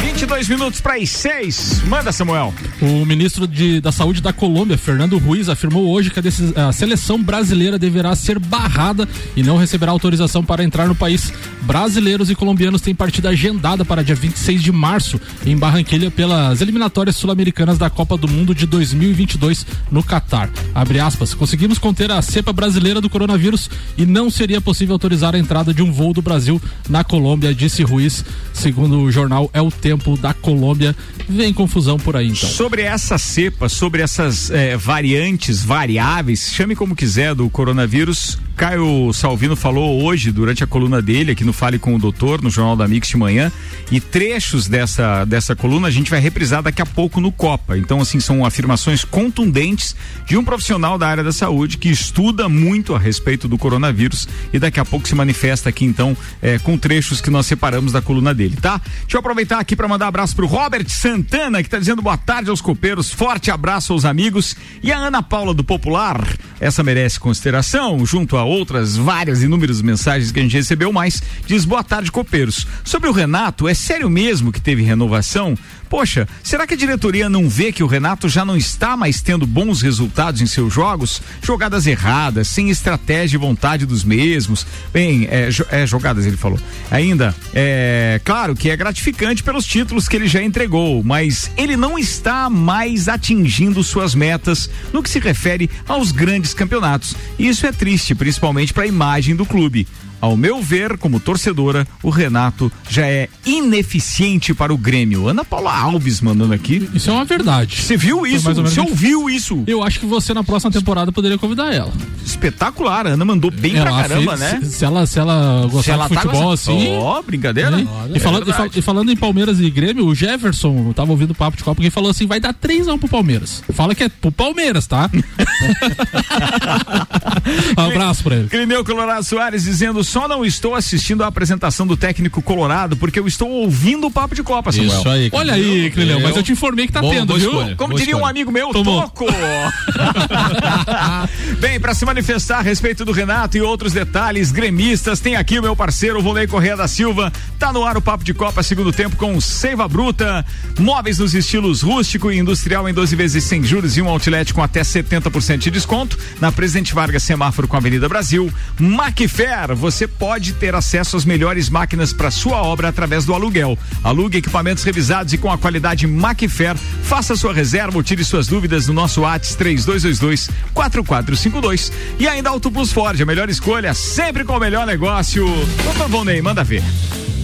22 minutos para as 6. Manda, Samuel. O ministro de- da Saúde da Colômbia, Fernando Ruiz, afirmou hoje que a, a seleção brasileira deverá ser barrada e não receberá autorização para entrar no país. Brasileiros e colombianos têm partida agendada para dia 26 de março em Barranquilha pelas eliminatórias sul-americanas da Copa do Mundo de 2022 no Catar. Abre aspas. Conseguimos conter a cepa brasileira do coronavírus e não seria possível autorizar a entrada de um voo do Brasil na Colômbia, disse Ruiz, segundo o jornal É o Tempo da Colômbia. Vem confusão por aí então. Sobre essa cepa, sobre essas eh, variantes, variáveis, chame como quiser, do coronavírus, Caio Salvino falou hoje, durante a coluna dele, aqui no Fale com o Doutor, no Jornal da Mix de manhã, e trechos dessa, dessa coluna a gente vai reprisar daqui a pouco no Copa. Então, assim, são afirmações contundentes de um profissional da área da saúde que estuda muito a respeito do coronavírus e daqui a pouco se manifesta aqui, então, eh, com trechos que nós separamos da coluna dele, tá? Deixa eu aproveitar aqui para mandar abraço pro Robert Santana, que tá dizendo boa tarde aos copeiros, forte abraço aos amigos. E a Ana Paula do Popular, essa merece consideração, junto a outras várias inúmeras mensagens que a gente recebeu mais, diz boa tarde, copeiros. Sobre o Renato, é sério mesmo que teve renovação? Poxa, será que a diretoria não vê que o Renato já não está mais tendo bons resultados em seus jogos? Jogadas erradas, sem estratégia e vontade dos mesmos. Bem, é, é, jogadas ele falou. Ainda, é claro que é gratificante pelos títulos que ele já entregou, mas ele não está mais atingindo suas metas no que se refere aos grandes campeonatos. E isso é triste, principalmente para a imagem do clube. Ao meu ver, como torcedora, o Renato já é ineficiente para o Grêmio. Ana Paula Alves mandando aqui. Isso é uma verdade. Você viu isso? ou Você ouviu isso? Eu acho que você na próxima temporada poderia convidar ela. Espetacular, a Ana mandou bem pra Ela caramba, fez- né? Se, se ela, se ela gostar Se ela de tá futebol gostando- assim. Ó, brincadeira. hein? Olha, e, falando, é e, fal- e falando em Palmeiras e Grêmio, o Jefferson tava ouvindo o papo de Copa que falou assim: vai dar 3x1 pro Palmeiras. Fala que é pro Palmeiras, tá? um abraço pra ele. Clineu Colorado Soares dizendo: só não estou assistindo a apresentação do técnico Colorado porque eu estou ouvindo o papo de Copa, Samuel. Isso aí, Olha aí, Clineu, mas eu te informei que tá Boa- tendo, viu? escolha. Como diria um escolha. amigo meu, Tomou. toco! Bem, para se manifestar a respeito do Renato e outros detalhes gremistas, tem aqui o meu parceiro Volney Correia da Silva. Tá no ar o Papo de Copa, segundo tempo, com Seiva Bruta. Móveis nos estilos rústico e industrial em 12 vezes sem juros e um outlet com até 70% de desconto. Na Presidente Vargas, semáforo com a Avenida Brasil. Macfair, você pode ter acesso às melhores máquinas para sua obra através do aluguel. Alugue equipamentos revisados e com a qualidade Macfair. Faça sua reserva ou tire suas dúvidas no nosso WhatsApp 3222 4452. E ainda Auto Plus Ford, a melhor escolha, sempre com o melhor negócio. Doutor Volney, manda ver.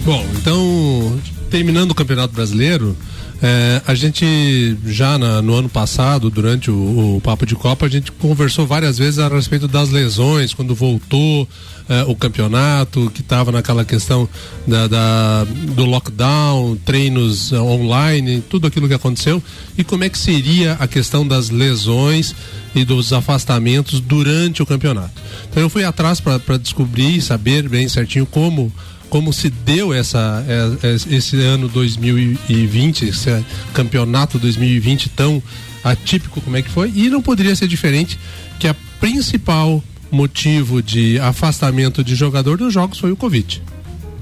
Bom, então terminando o Campeonato Brasileiro, é, a gente já na, no ano passado, durante o, o, Papo de Copa, a gente conversou várias vezes a respeito das lesões, quando voltou é, o campeonato, que estava naquela questão da, da, do lockdown, treinos online, tudo aquilo que aconteceu, e como é que seria a questão das lesões e dos afastamentos durante o campeonato. Então eu fui atrás para descobrir e saber bem certinho como como se deu essa, é, é, esse ano 2020, esse campeonato 2020 tão atípico como é que foi, e não poderia ser diferente que a principal motivo de afastamento de jogador dos jogos foi o Covid.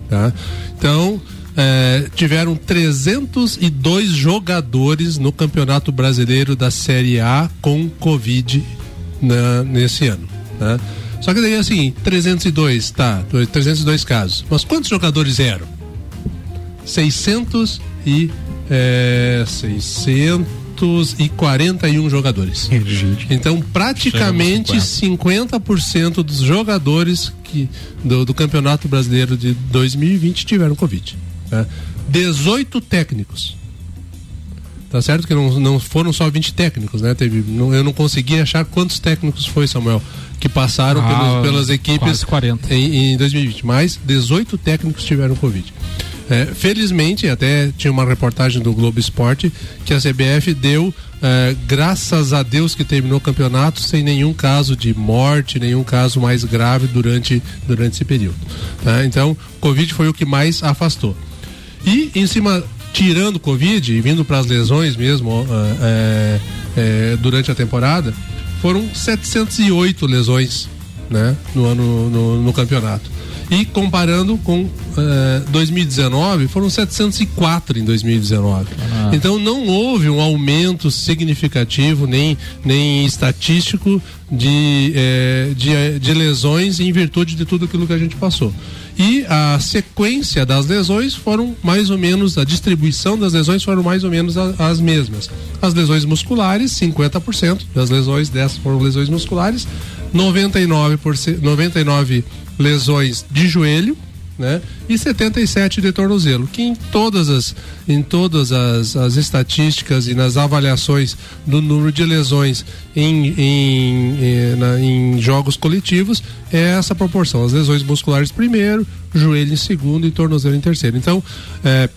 Tá? Então, é, tiveram 302 jogadores no Campeonato Brasileiro da Série A com Covid na, nesse ano. Tá? Só que daí é o seguinte, 302, tá, 302 casos. Mas quantos jogadores eram? 600 e é, 641 jogadores. Então, praticamente 50% dos jogadores que, do, do, Campeonato Brasileiro de 2020 tiveram Covid. Tá? 18 técnicos. Tá certo que não, não foram só 20 técnicos, né? Teve, não, eu não consegui achar quantos técnicos foi, Samuel que passaram ah, pelos, pelas equipes em, em 2020. Mais 18 técnicos tiveram Covid. É, felizmente, até tinha uma reportagem do Globo Esporte que a CBF deu, é, graças a Deus que terminou o campeonato sem nenhum caso de morte, nenhum caso mais grave durante, durante esse período. Tá? Então, Covid foi o que mais afastou. E em cima, tirando Covid e vindo para as lesões mesmo é, é, durante a temporada, foram 708 lesões né, no ano no, no campeonato. E comparando com uh, eh, 2019, foram 704 em 2019. Ah. Então não houve um aumento significativo, nem, nem estatístico, de, eh, de, de lesões em virtude de tudo aquilo que a gente passou. E a sequência das lesões foram mais ou menos, a distribuição das lesões foram mais ou menos a, as mesmas. As lesões musculares, 50% das lesões dessas foram lesões musculares, 99%, 99 lesões de joelho, né? E 77 de tornozelo, que em todas as em todas as, as estatísticas e nas avaliações do número de lesões em, em, em, eh, na, em jogos coletivos é essa proporção, as lesões musculares primeiro, joelho em segundo e tornozelo em terceiro. Então, é,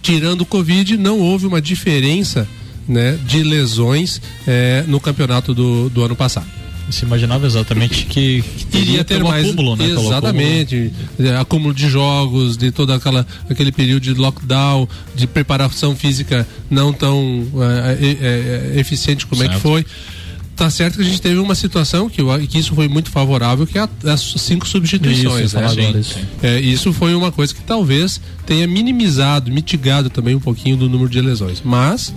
tirando o Covid, não houve uma diferença né, de lesões é, no campeonato do, do ano passado se imaginava exatamente que, que iria ter um mais acúmulo, né? Exatamente, acúmulo. É, acúmulo de jogos, de todo aquela, aquele período de lockdown, de preparação física não tão é, é, é eficiente como certo. é que foi tá certo que a gente teve uma situação que, que isso foi muito favorável, que é as cinco substituições. Isso, né? isso. É, isso foi uma coisa que talvez tenha minimizado, mitigado também um pouquinho do número de lesões. Mas.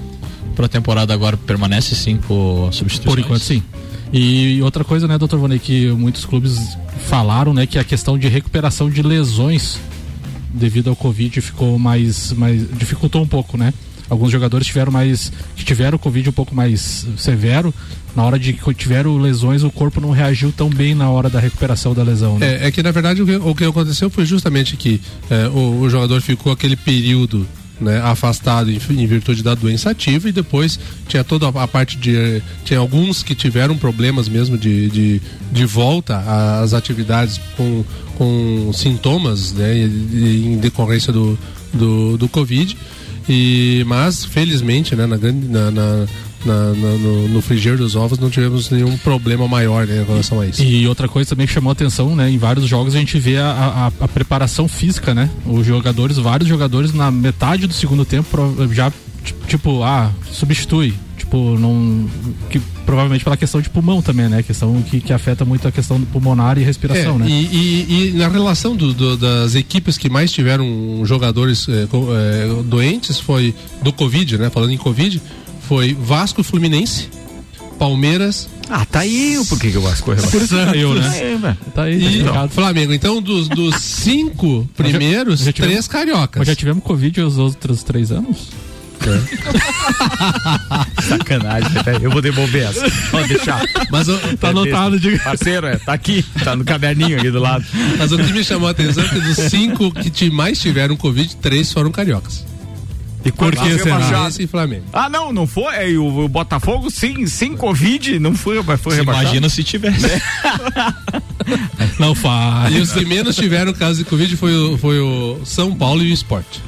Para a temporada agora permanece cinco substituições? Por enquanto, sim. E outra coisa, né, doutor Vonei, que muitos clubes falaram, né, que a questão de recuperação de lesões devido ao Covid ficou mais, mais dificultou um pouco, né? Alguns jogadores tiveram mais que tiveram o Covid um pouco mais severo. Na hora de que tiveram lesões, o corpo não reagiu tão bem na hora da recuperação da lesão. Né? É, é, que na verdade o que, o que aconteceu foi justamente que é, o, o jogador ficou aquele período né, afastado em, virtude da doença ativa e depois tinha toda a, parte de tinha alguns que tiveram problemas mesmo de, de, de volta às atividades com, com sintomas né, em decorrência do, do, do Covid. E mas felizmente né, na, na, na na, na, no, no frigir dos ovos não tivemos nenhum problema maior né, em relação a isso. E outra coisa também que chamou atenção, né? Em vários jogos a gente vê a, a, a preparação física, né? Os jogadores, vários jogadores na metade do segundo tempo já tipo, ah, substitui. Tipo, não. Que, provavelmente pela questão de pulmão também, né? Questão que, que afeta muito a questão do pulmonar e respiração, é, né? E, e, e, na relação do, do, das equipes que mais tiveram jogadores é, é, doentes foi do Covid, né? Falando em Covid, foi Vasco Fluminense, Palmeiras. Ah, tá aí o porquê que o Vasco é Por isso eu, né? É, tá aí. E então, Flamengo. Então, dos, dos cinco primeiros, já, já tivemos, três cariocas. Mas já tivemos Covid os outros três anos? Sacanagem, né? eu vou devolver essa. Pode deixar. Mas o- Tá anotado, diga. Parceiro, é, tá aqui, tá no caderninho aqui do lado. Mas o que me chamou a atenção é que dos cinco que mais tiveram Covid, três foram cariocas. E por que será? Fluminense e Flamengo. Ah, não, não foi. É, o, o Botafogo, sim, sem Covid, não foi, mas foi rebaixado. imagina se tivesse. Não faz. E os que menos tiveram caso de Covid foi o, foi o São Paulo e o Esporte.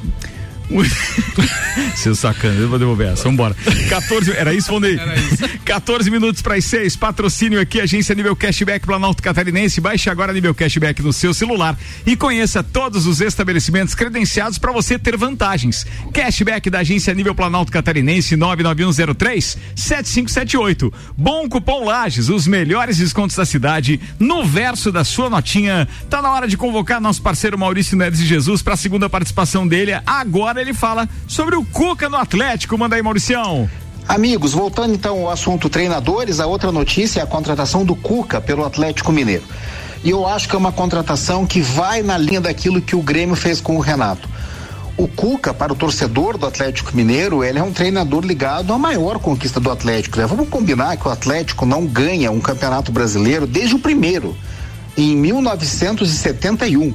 Seu sacana, eu vou devolver essa. Vambora. 14, era isso, isso. 14 minutos para as 6. Patrocínio aqui, agência Nível Cashback Planalto Catarinense. Baixe agora Nível Cashback no seu celular e conheça todos os estabelecimentos credenciados para você ter vantagens. Cashback da agência Nível Planalto Catarinense 99103 7578. Bom cupom Lages, os melhores descontos da cidade no verso da sua notinha. Tá na hora de convocar nosso parceiro Maurício Neves de Jesus para a segunda participação dele. Agora ele fala sobre o Cuca no Atlético. Manda aí, Mauricião. Amigos, voltando então ao assunto treinadores, a outra notícia é a contratação do Cuca pelo Atlético Mineiro. E eu acho que é uma contratação que vai na linha daquilo que o Grêmio fez com o Renato. O Cuca, para o torcedor do Atlético Mineiro, ele é um treinador ligado à maior conquista do Atlético. né? Vamos combinar que o Atlético não ganha um campeonato brasileiro desde o primeiro, em 1971.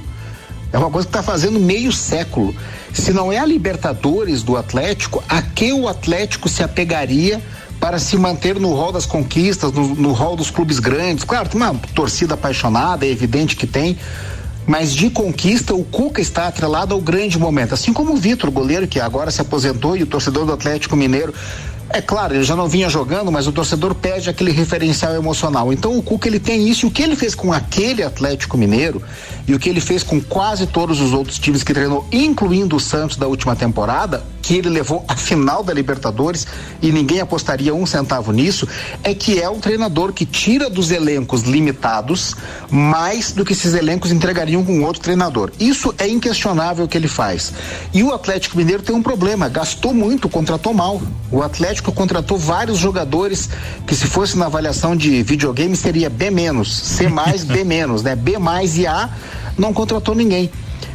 É uma coisa que está fazendo meio século. Se não é a Libertadores do Atlético, a que o Atlético se apegaria para se manter no rol das conquistas, no, no rol dos clubes grandes? Claro, tem uma torcida apaixonada, é evidente que tem. Mas de conquista, o Cuca está atrelado ao grande momento. Assim como o Vitor, goleiro, que agora se aposentou, e o torcedor do Atlético Mineiro. É claro, ele já não vinha jogando, mas o torcedor pede aquele referencial emocional. Então o Cuca ele tem isso. E o que ele fez com aquele Atlético Mineiro e o que ele fez com quase todos os outros times que treinou, incluindo o Santos da última temporada, que ele levou à final da Libertadores e ninguém apostaria um centavo nisso, é que é um treinador que tira dos elencos limitados mais do que esses elencos entregariam com outro treinador. Isso é inquestionável o que ele faz. E o Atlético Mineiro tem um problema, gastou muito, contratou mal. O Atlético contratou vários jogadores que se fosse na avaliação de videogame seria B menos, C mais, B menos, né? B mais e A não contratou ninguém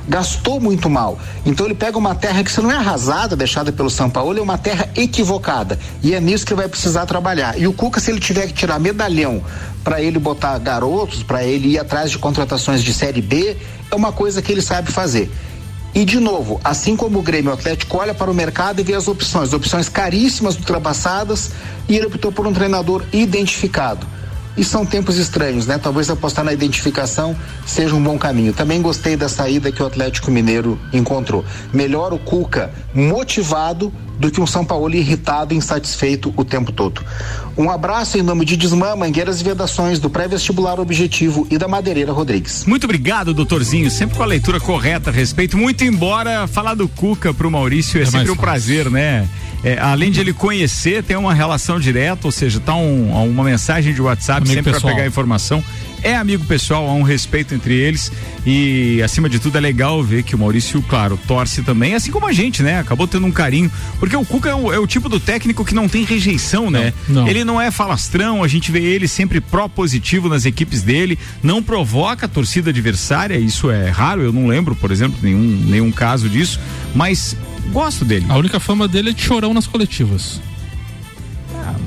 gastou muito mal. Então ele pega uma terra que se não é arrasada, deixada pelo São Paulo, é uma terra equivocada. E é nisso que ele vai precisar trabalhar. E o Cuca, se ele tiver que tirar medalhão para ele botar garotos, para ele ir atrás de contratações de série B, é uma coisa que ele sabe fazer. E de novo, assim como o Grêmio Atlético olha para o mercado e vê as opções, opções caríssimas, ultrapassadas, e ele optou por um treinador identificado. E são tempos estranhos, né? Talvez apostar na identificação seja um bom caminho. Também gostei da saída que o Atlético Mineiro encontrou. Melhor o Cuca motivado do que um São Paulo irritado e insatisfeito o tempo todo. Um abraço em nome de Desmã, Mangueiras e Vedações, do Pré-Vestibular Objetivo e da Madeireira Rodrigues. Muito obrigado, doutorzinho. Sempre com a leitura correta a respeito. Muito embora falar do Cuca pro Maurício é, É sempre um fácil. prazer, né? É, além de ele conhecer, tem uma relação direta, ou seja, tá um- uma mensagem de WhatsApp Amigo sempre para pegar informação. É amigo pessoal, há um respeito entre eles e, acima de tudo, é legal ver que o Maurício, claro, torce também, assim como a gente, né? Acabou tendo um carinho, porque o Cuca é o, é o tipo do técnico que não tem rejeição, né? não. Ele não é falastrão, a gente vê ele sempre pró-positivo nas equipes dele, não provoca a torcida adversária, isso é raro, eu não lembro, por exemplo, nenhum, nenhum caso disso, mas gosto dele. A única fama dele é de chorão nas coletivas.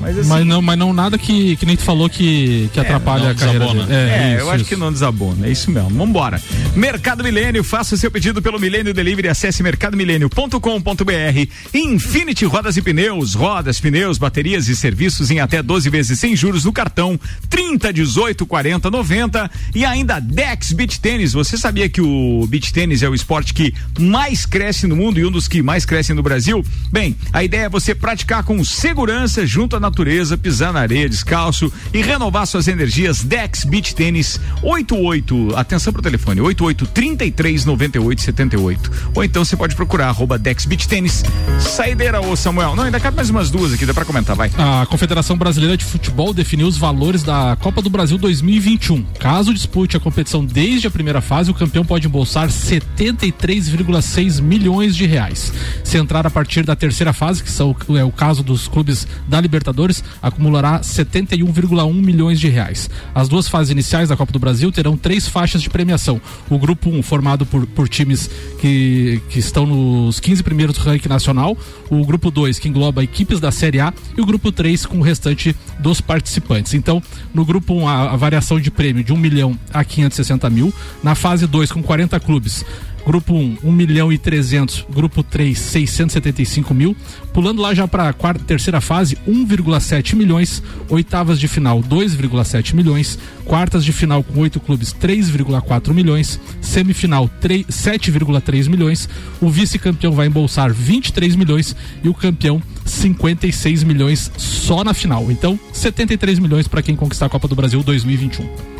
Mas assim, Mas não, mas não nada que, que nem tu falou que, que atrapalha não a carreira dele. É, isso, eu acho isso. que não desabona, é isso mesmo. Vambora. Mercado Milênio, faça o seu pedido pelo Milênio Delivery, acesse mercadomilênio.com.br. Infinity Rodas e Pneus, rodas, pneus, baterias e serviços em até 12 vezes sem juros no cartão 30, 18, 40, 90 e ainda Dex Beach Tênis. Você sabia que o beach tênis é o esporte que mais cresce no mundo e um dos que mais crescem no Brasil? Bem, a ideia é você praticar com segurança junto à natureza, pisar na areia descalço e renovar suas energias. Dex Beach Tênis 88, atenção pro telefone, 88 33 98 78. Ou então você pode procurar arroba Dex Beach Tênis. Saideira, ô Samuel. Não, ainda cabe mais umas duas aqui, dá pra comentar, vai. A Confederação Brasileira de Futebol definiu os valores da Copa do Brasil 2021. Caso dispute a competição desde a primeira fase, o campeão pode embolsar 73,6 milhões de reais. Se entrar a partir da terceira fase, que são, é o caso dos clubes da Libertadores Libertadores acumulará 71,1 milhões de reais. As duas fases iniciais da Copa do Brasil terão três faixas de premiação. O grupo 1, formado por, por times que, que estão nos 15 primeiros do ranking nacional, o grupo 2, que engloba equipes da Série A, e o grupo 3 com o restante dos participantes. Então, no grupo 1, a, a variação de prêmio de 1 milhão a 560 mil. Na fase 2, com 40 clubes, Grupo 1, 1 milhão e 300. Grupo 3, 675 mil. Pulando lá já para a quarta, terceira fase, 1,7 milhões. Oitavas de final, 2,7 milhões. Quartas de final com oito clubes, 3,4 milhões. Semifinal, 7,3 milhões. O vice-campeão vai embolsar 23 milhões e o campeão 56 milhões só na final. Então, 73 milhões para quem conquistar a Copa do Brasil 2021.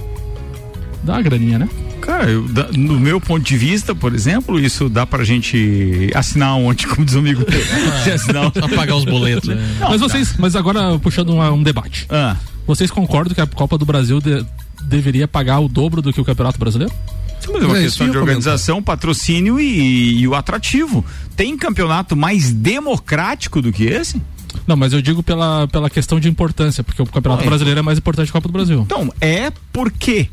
Dá uma graninha, né? Cara, eu, da, no meu ponto de vista, por exemplo, isso dá pra gente assinar ontem, como diz o amigo. É, assinar, só pagar os boletos. Né? Não, mas vocês, mas agora puxando um, um debate. Ah. Vocês concordam que a Copa do Brasil de, deveria pagar o dobro do que o Campeonato Brasileiro? Mas é uma é, questão de organização, comentar. patrocínio e, e o atrativo. Tem campeonato mais democrático do que esse? Não, mas eu digo pela, pela questão de importância, porque o Campeonato é. Brasileiro é mais importante que a Copa do Brasil. Então, é porque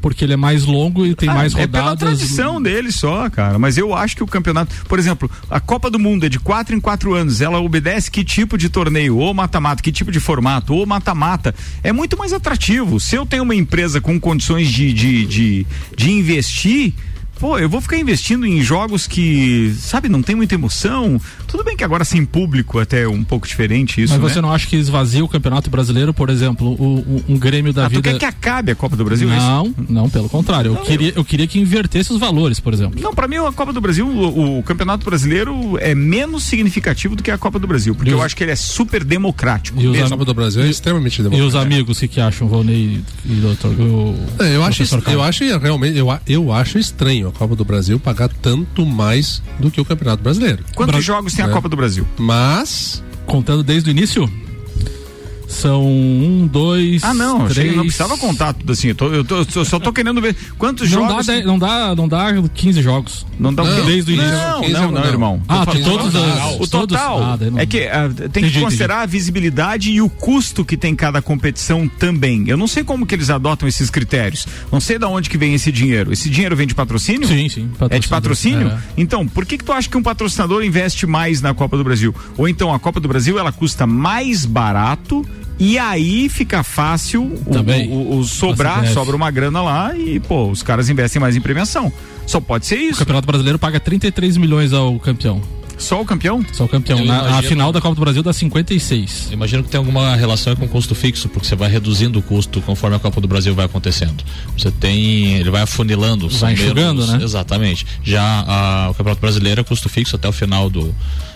porque ele é mais longo e tem ah, mais rodadas. É pela tradição dele só, cara. Mas eu acho que o campeonato, por exemplo, a Copa do Mundo é de quatro em quatro anos. Ela obedece que tipo de torneio? Ou mata-mata, que tipo de formato? Ou mata-mata. É muito mais atrativo. Se eu tenho uma empresa com condições de, de, de, de investir pô, eu vou ficar investindo em jogos que, sabe, não tem muita emoção. Tudo bem que agora sem público é até um pouco diferente isso. Mas você né? não acha que esvazia o Campeonato Brasileiro, por exemplo, o, o um Grêmio da ah, vida. Tu quer que acabe a Copa do Brasil? É não, isso? não, pelo contrário. Não, eu, queria, eu queria que invertesse os valores, por exemplo. Não, para mim a Copa do Brasil, o, o, Campeonato Brasileiro é menos significativo do que a Copa do Brasil, porque eu acho que ele é super democrático. E a Copa do Brasil é extremamente democrático. E os amigos que, que acham, Volney e doutor? O, é, eu, acho, eu acho realmente, eu, eu acho estranho a Copa do Brasil pagar tanto mais do que o Campeonato Brasileiro. Quantos Bra jogos tem a é. Copa do Brasil? Mas. Contando desde o início? São um, dois. Ah, não, três... não precisava contar tudo assim. Eu, tô, eu, tô, eu só tô querendo ver quantos não jogos. Dá, não, dá, não dá 15 jogos. Não dá não, desde o início. Não, não, não, irmão. Ah, todos os, o total. Ah, é que uh, tem que considerar a visibilidade e o custo que tem cada competição também. Eu não sei como que eles adotam esses critérios. Não sei de onde que vem esse dinheiro. Esse dinheiro vem de patrocínio? Sim, sim. É de patrocínio? É. Então, por que que tu acha que um patrocinador investe mais na Copa do Brasil? Ou então a Copa do Brasil ela custa mais barato e aí fica fácil o, o, o, sobrar, sobra uma grana lá e, pô, os caras investem mais em premiação. Só pode ser isso. O Campeonato Brasileiro paga 33 milhões ao campeão. Só o campeão? Só o campeão. Na, imagino, a final da Copa do Brasil dá 56. Imagino que tem alguma relação com o custo fixo, porque você vai reduzindo o custo conforme a Copa do Brasil vai acontecendo. Você tem. Ele vai afunilando. Vai enxugando, né? Exatamente. Já a, o Campeonato Brasileiro é custo fixo até o final do,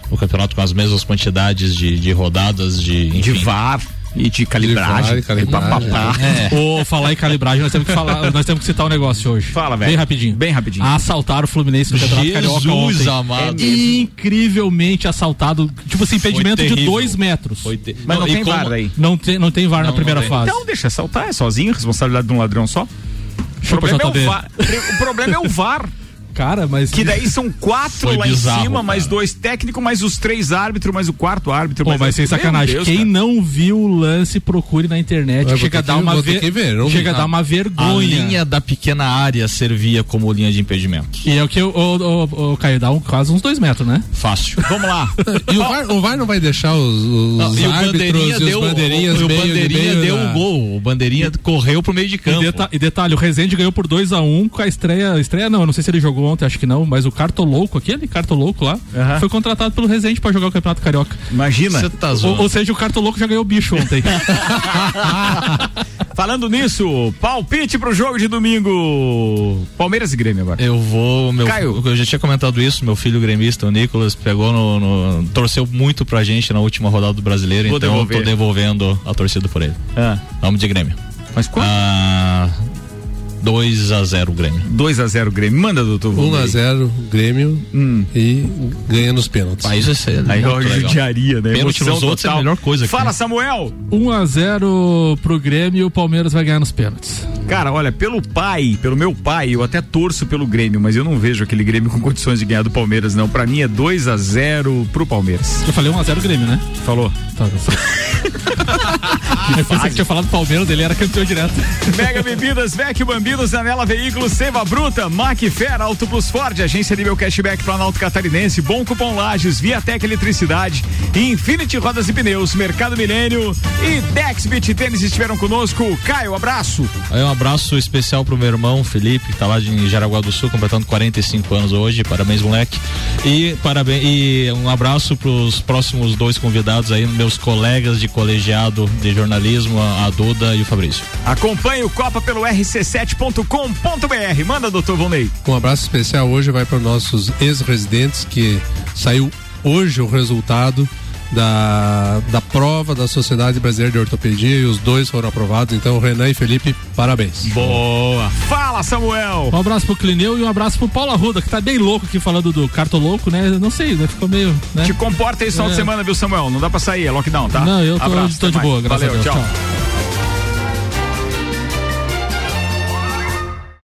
do campeonato com as mesmas quantidades de, de rodadas, de. Enfim, de VAR e de calibragem. De calibragem. É. Ou falar em calibragem, nós temos que falar, nós temos que citar um negócio hoje. Fala, velho. Bem rapidinho. Bem rapidinho. Assaltaram o Fluminense no Campeonato Carioca ontem. amado. É incrivelmente assaltado. Tipo assim, impedimento de dois metros. Ter... Mas não, não tem VAR aí. Não tem, não tem VAR não, na primeira fase. Então deixa assaltar, é sozinho, responsabilidade de um ladrão só. O problema, é o, VAR. o problema é o VAR. Cara, mas. Que daí são quatro Foi lá bizarro, em cima, cara. mais dois técnicos, mais os três árbitros, mais o quarto árbitro. Pô, mas sem sacanagem. Deus, Quem cara. não viu o lance, procure na internet. chega a dar uma ver, ver Chega a dar uma vergonha. A linha da pequena área servia como linha de impedimento. E é o que o, o, o, o Caio dá um, quase uns dois metros, né? Fácil. Vamos lá. e o VAR, o VAR, não vai deixar os, os não, e árbitros e deu, os bandeirinhas o, o bandeirinha deu o gol. O bandeirinha correu pro meio de campo. E, deta e detalhe, o Rezende ganhou por 2 a 1 um com a estreia. Estreia não, não sei se ele jogou ontem, acho que não, mas o Cartolouco, aquele Cartolouco lá, uhum. foi contratado pelo Resende para jogar o Campeonato Carioca. Imagina. Tá ou, ou, seja, o Cartolouco já ganhou bicho ontem. Falando nisso, palpite pro jogo de domingo. Palmeiras e Grêmio agora. Eu vou, meu, Caio. eu já tinha comentado isso, meu filho gremista, o Nicolas, pegou no, no torceu muito pra gente na última rodada do Brasileiro, vou então devolver. eu tô devolvendo a torcida por ele. Ah. Nome de Grêmio. Mas quanto? Ah, 2 a 0 Grêmio. 2 a 0 Grêmio. Manda, doutor. 1 a 0 Grêmio hum. e ganha nos pênaltis. Ah, isso é sério. Aí eu judiaria, né? Pênalti nos outros é a melhor coisa. Fala, Samuel. 1 a 0 pro Grêmio e o Palmeiras vai ganhar nos pênaltis. Cara, olha, pelo pai, pelo meu pai, eu até torço pelo Grêmio, mas eu não vejo aquele Grêmio com condições de ganhar do Palmeiras, não. Pra mim é 2 a 0 pro Palmeiras. Eu falei 1 a 0 Grêmio, né? Falou. Tá, Eu pensei que tinha falado Palmeiras, ele era campeão direto. Mega Bebidas, Vec Bambinos, Anela Veículos, Seiva Bruta, Macfer, Auto Plus Ford, Agência Nível Cashback Planalto Catarinense, Bom Cupom Lages, Viatec Eletricidade, Infinity Rodas e Pneus, Mercado Milênio e Dex Beat Tênis estiveram conosco. Caio, abraço. Aí um abraço especial pro meu irmão Felipe, que tá lá de Jaraguá do Sul, completando 45 anos hoje. Parabéns, moleque. E parabéns e um abraço pros próximos dois convidados aí, meus colegas de colegiado de jornalismo, a Duda e o Fabrício. Acompanhe o Copa pelo rc7.com.br. Manda, doutor Volney. Um abraço especial hoje vai para nossos ex-residentes que saiu hoje o resultado da, da prova da Sociedade Brasileira de Ortopedia e os dois foram aprovados. Então, Renan e Felipe, parabéns. Boa! Fala, Samuel! Um abraço pro Clineu e um abraço pro Paulo Arruda, que tá bem louco aqui falando do cartoloco, né? Não sei, né? Ficou meio. Né? Te comporta aí esse final É. de semana, viu, Samuel? Não dá pra sair, é lockdown, tá? Não, eu tô- Abraço, tô de mais. boa, graças Valeu, a Deus. tchau. Tchau.